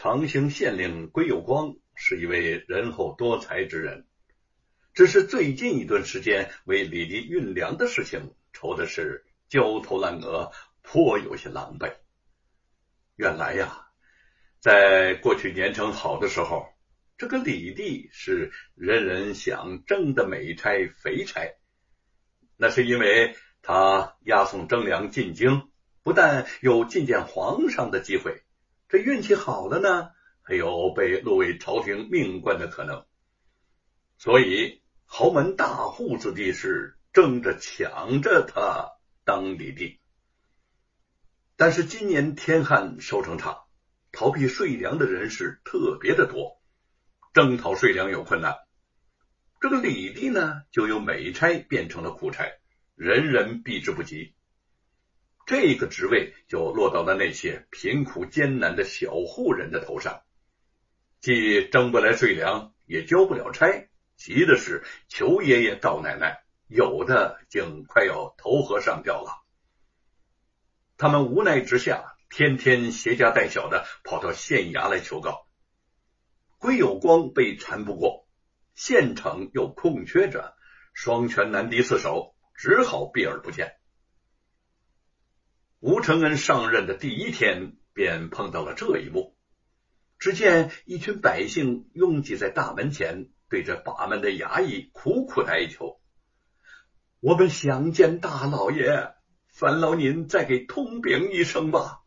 长兴县令归有光是一位仁厚多才之人，只是最近一段时间为李丽运粮的事情愁的是焦头烂额，颇有些狼狈。原来呀，在过去年成好的时候，这个李弟是人人想争的美差、肥差，那是因为他押送征粮进京，不但有觐见皇上的机会。这运气好了呢，还有被录为朝廷命官的可能，所以豪门大户子弟是争着抢着他当李弟。但是今年天旱收成差，逃避税粮的人是特别的多，征讨税粮有困难。这个李地呢，就由美差变成了苦差，人人避之不及。这个职位就落到了那些贫苦艰难的小户人的头上，既征不来税粮，也交不了差，急的是求爷爷告奶奶，有的竟快要投河上吊了。他们无奈之下，天天携家带小的跑到县衙来求告。归有光被缠不过，县城又空缺着，双拳难敌四手，只好避而不见。吴承恩上任的第一天，便碰到了这一幕。只见一群百姓拥挤在大门前，对着把门的衙役苦苦哀求：“我们想见大老爷，烦劳您再给通禀一声吧。”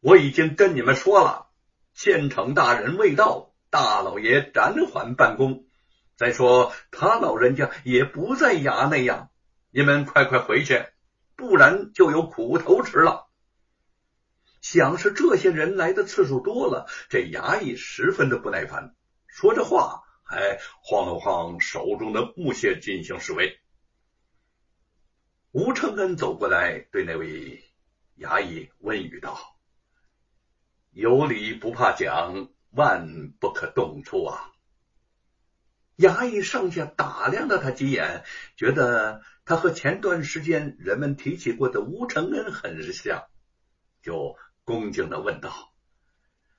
我已经跟你们说了，县城大人未到，大老爷暂缓办公。再说他老人家也不在衙内呀，你们快快回去。不然就有苦头吃了。想是这些人来的次数多了，这衙役十分的不耐烦，说着话还晃了晃手中的木屑进行示威。吴承恩走过来，对那位衙役问语道：“有理不怕讲，万不可动粗啊！”衙役上下打量了他几眼，觉得他和前段时间人们提起过的吴承恩很像，就恭敬的问道：“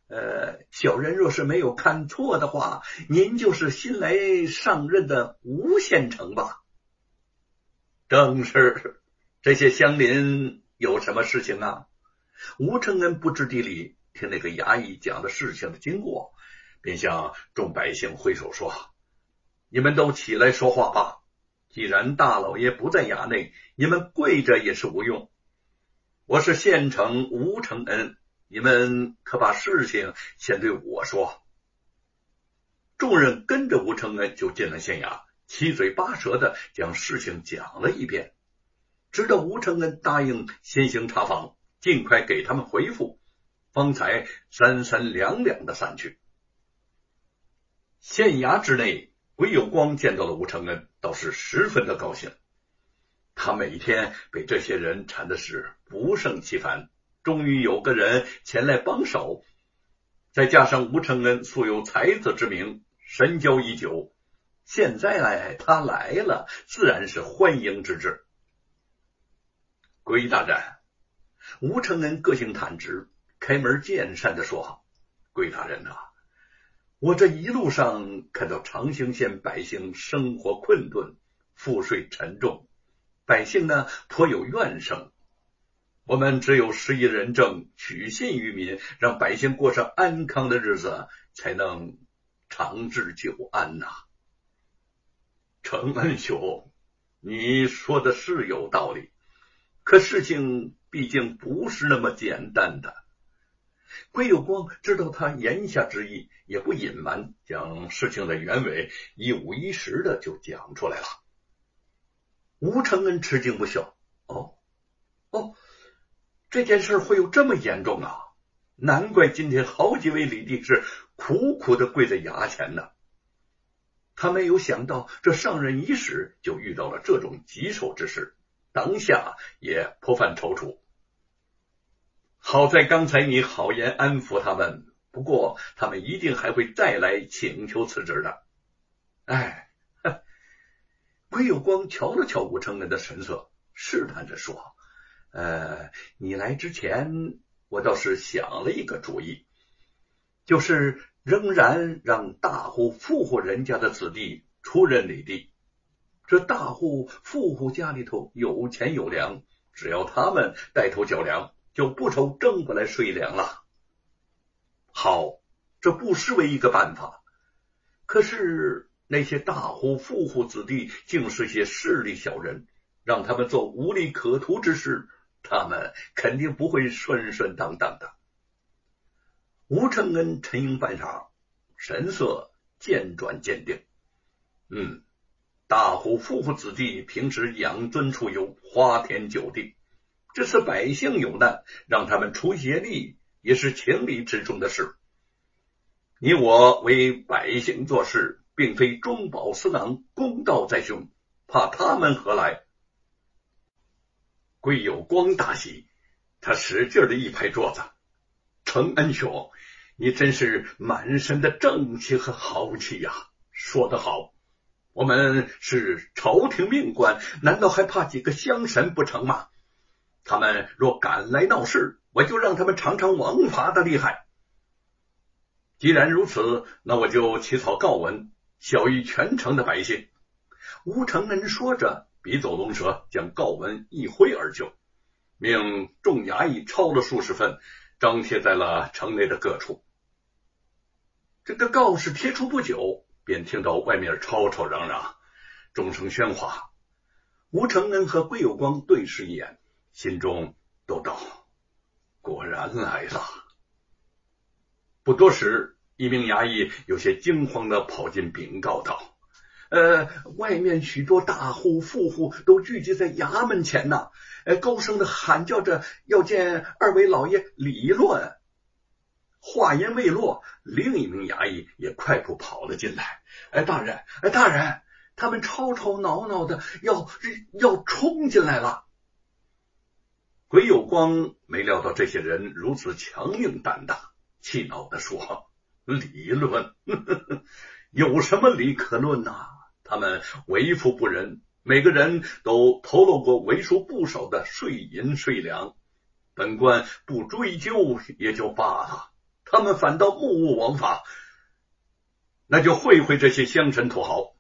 呃，小人若是没有看错的话，您就是新来上任的吴县城吧？”“正是。”这些乡邻有什么事情啊？吴承恩不知地理，听那个衙役讲的事情的经过，便向众百姓挥手说。你们都起来说话吧！既然大老爷不在衙内，你们跪着也是无用。我是县城吴承恩，你们可把事情先对我说。众人跟着吴承恩就进了县衙，七嘴八舌的将事情讲了一遍，直到吴承恩答应先行查访，尽快给他们回复，方才三三两两的散去。县衙之内。韦有光见到了吴承恩，倒是十分的高兴。他每天被这些人缠的是不胜其烦，终于有个人前来帮手。再加上吴承恩素有才子之名，深交已久，现在来他来了，自然是欢迎之至。归大人，吴承恩个性坦直，开门见山的说：“归大人呐。”我这一路上看到长兴县百姓生活困顿，赋税沉重，百姓呢颇有怨声。我们只有施以仁政，取信于民，让百姓过上安康的日子，才能长治久安呐。程恩兄，你说的是有道理，可事情毕竟不是那么简单的。归有光知道他言下之意，也不隐瞒，将事情的原委一五一十的就讲出来了。吴承恩吃惊不小：“哦，哦，这件事会有这么严重啊？难怪今天好几位李帝是苦苦的跪在衙前呢。他没有想到，这上任伊始就遇到了这种棘手之事，当下也颇犯踌躇。”好在刚才你好言安抚他们，不过他们一定还会再来请求辞职的。哎，归有光瞧了瞧吴承恩的神色，试探着说：“呃，你来之前，我倒是想了一个主意，就是仍然让大户富户人家的子弟出任里地。这大户富户家里头有钱有粮，只要他们带头缴粮，就不愁挣不来税粮了。好，这不失为一个办法。可是那些大户富户子弟竟是些势利小人，让他们做无利可图之事，他们肯定不会顺顺当当的。吴承恩沉吟半晌，神色渐转坚定。嗯，大户富户子弟平时养尊处优，花天酒地，这次百姓有难，让他们出些力。也是情理之中的事。你我为百姓做事，并非中饱私囊，公道在胸，怕他们何来？桂有光大喜，他使劲的一拍桌子：“承恩兄，你真是满身的正气和豪气呀！说得好，我们是朝廷命官，难道还怕几个乡绅不成吗？他们若敢来闹事。”我就让他们尝尝王法的厉害。既然如此，那我就起草告文，晓谕全城的百姓。吴承恩说着，笔走龙蛇，将告文一挥而就，命众衙役抄了数十份，张贴在了城内的各处。这个告示贴出不久，便听到外面吵吵嚷嚷，众声喧哗。吴承恩和桂有光对视一眼，心中都道。果然来了。不多时，一名衙役有些惊慌的跑进禀告道：“呃，外面许多大户富户都聚集在衙门前呢，呃，高声的喊叫着要见二位老爷理论。”话音未落，另一名衙役也快步跑了进来：“哎，大人，哎，大人，他们吵吵闹闹的，要要冲进来了。”鬼有光没料到这些人如此强硬胆大，气恼的说：“理论呵呵，有什么理可论呐？他们为富不仁，每个人都透露过为数不少的税银税粮，本官不追究也就罢了，他们反倒目无王法，那就会会这些乡绅土豪。”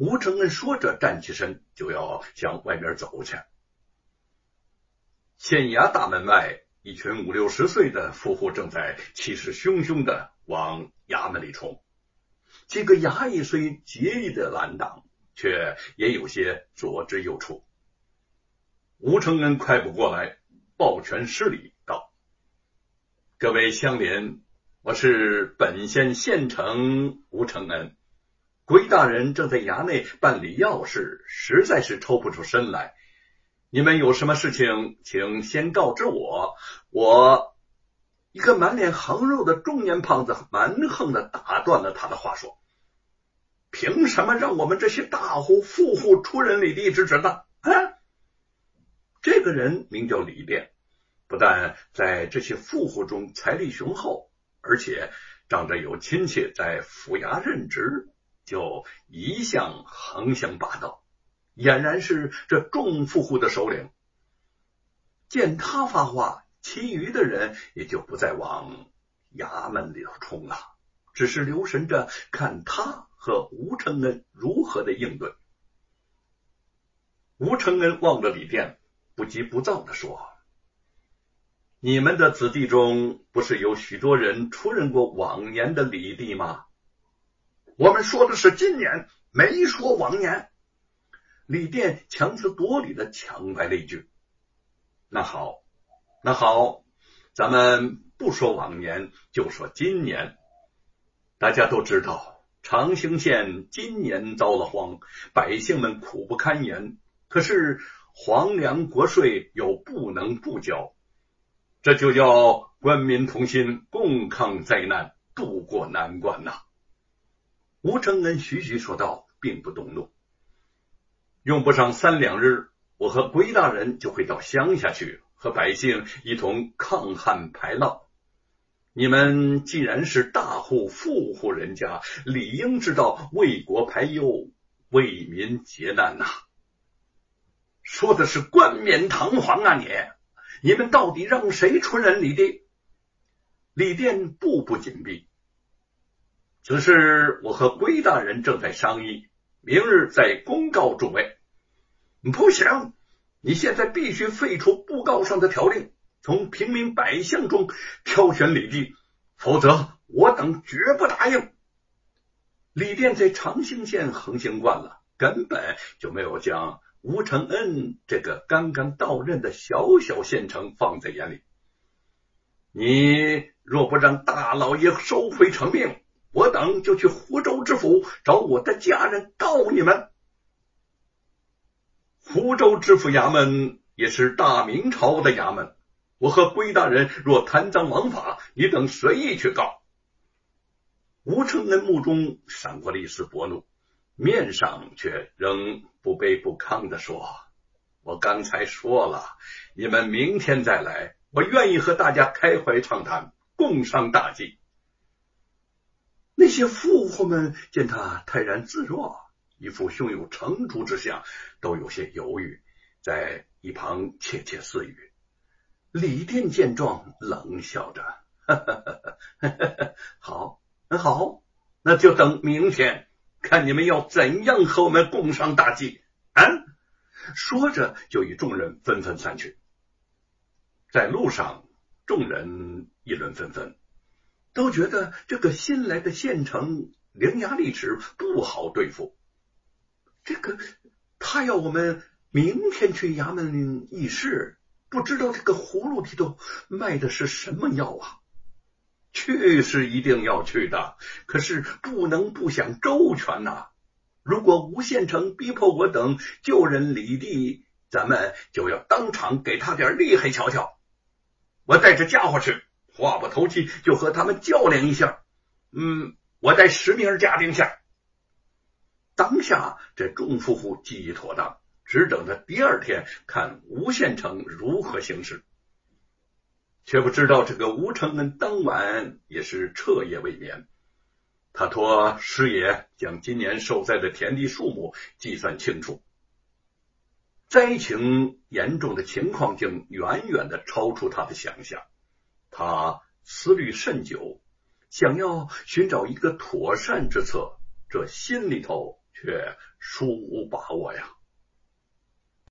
吴承恩说着，站起身就要向外面走去。县衙大门外，一群五六十岁的夫妇正在气势汹汹的往衙门里冲。几个衙役虽竭力的拦挡，却也有些左支右绌。吴承恩快步过来，抱拳施礼道：“各位乡邻，我是本县县城吴承恩。归大人正在衙内办理要事，实在是抽不出身来。”你们有什么事情，请先告知我。我一个满脸横肉的中年胖子蛮横的打断了他的话，说：“凭什么让我们这些大户富户出人里地之职呢？”啊，这个人名叫李炼，不但在这些富户中财力雄厚，而且仗着有亲戚在府衙任职，就一向横行霸道。俨然是这众富户的首领。见他发话，其余的人也就不再往衙门里头冲了，只是留神着看他和吴承恩如何的应对。吴承恩望着李店，不急不躁的说：“你们的子弟中，不是有许多人出任过往年的里地吗？我们说的是今年，没说往年。”李店强词夺理的抢来了一句：“那好，那好，咱们不说往年，就说今年。大家都知道，长兴县今年遭了荒，百姓们苦不堪言。可是皇粮国税又不能不交，这就叫官民同心，共抗灾难，渡过难关呐。”吴承恩徐徐说道，并不动怒。用不上三两日，我和龟大人就会到乡下去，和百姓一同抗旱排涝。你们既然是大户富户人家，理应知道为国排忧，为民解难呐。说的是冠冕堂皇啊！你你们到底让谁出人里地？李店步步紧逼，此事我和龟大人正在商议，明日再公告诸位。不行，你现在必须废除布告上的条令，从平民百姓中挑选李地，否则我等绝不答应。李店在长兴县横行惯了，根本就没有将吴承恩这个刚刚到任的小小县城放在眼里。你若不让大老爷收回成命，我等就去湖州知府找我的家人告你们。湖州知府衙门也是大明朝的衙门，我和龟大人若贪赃枉法，你等随意去告。吴承恩目中闪过了一丝薄怒，面上却仍不卑不亢的说：“我刚才说了，你们明天再来，我愿意和大家开怀畅谈，共商大计。”那些富户们见他泰然自若，一副胸有成竹之相，都有些犹豫，在一旁窃窃私语。李店见状，冷笑着：“哈哈哈哈好。”那好，那就等明天看你们要怎样和我们共商大计啊！说着，就与众人纷纷散去。在路上，众人议论纷纷，都觉得这个新来的县城伶牙俐齿，不好对付。这个他要我们明天去衙门议事，不知道这个葫芦里头卖的是什么药啊！去是一定要去的，可是不能不想周全呐。如果吴县城逼迫我等救人李地，咱们就要当场给他点厉害瞧瞧。我带着家伙去，话不投机就和他们较量一下。嗯，我带十名家丁下。当下这众夫妇计议妥当，只等着第二天看吴县城如何行事。却不知道这个吴承恩当晚也是彻夜未眠。他托师爷将今年受灾的田地数目计算清楚，灾情严重的情况竟远远的超出他的想象。他思虑甚久，想要寻找一个妥善之策，这心里头却殊无把握呀。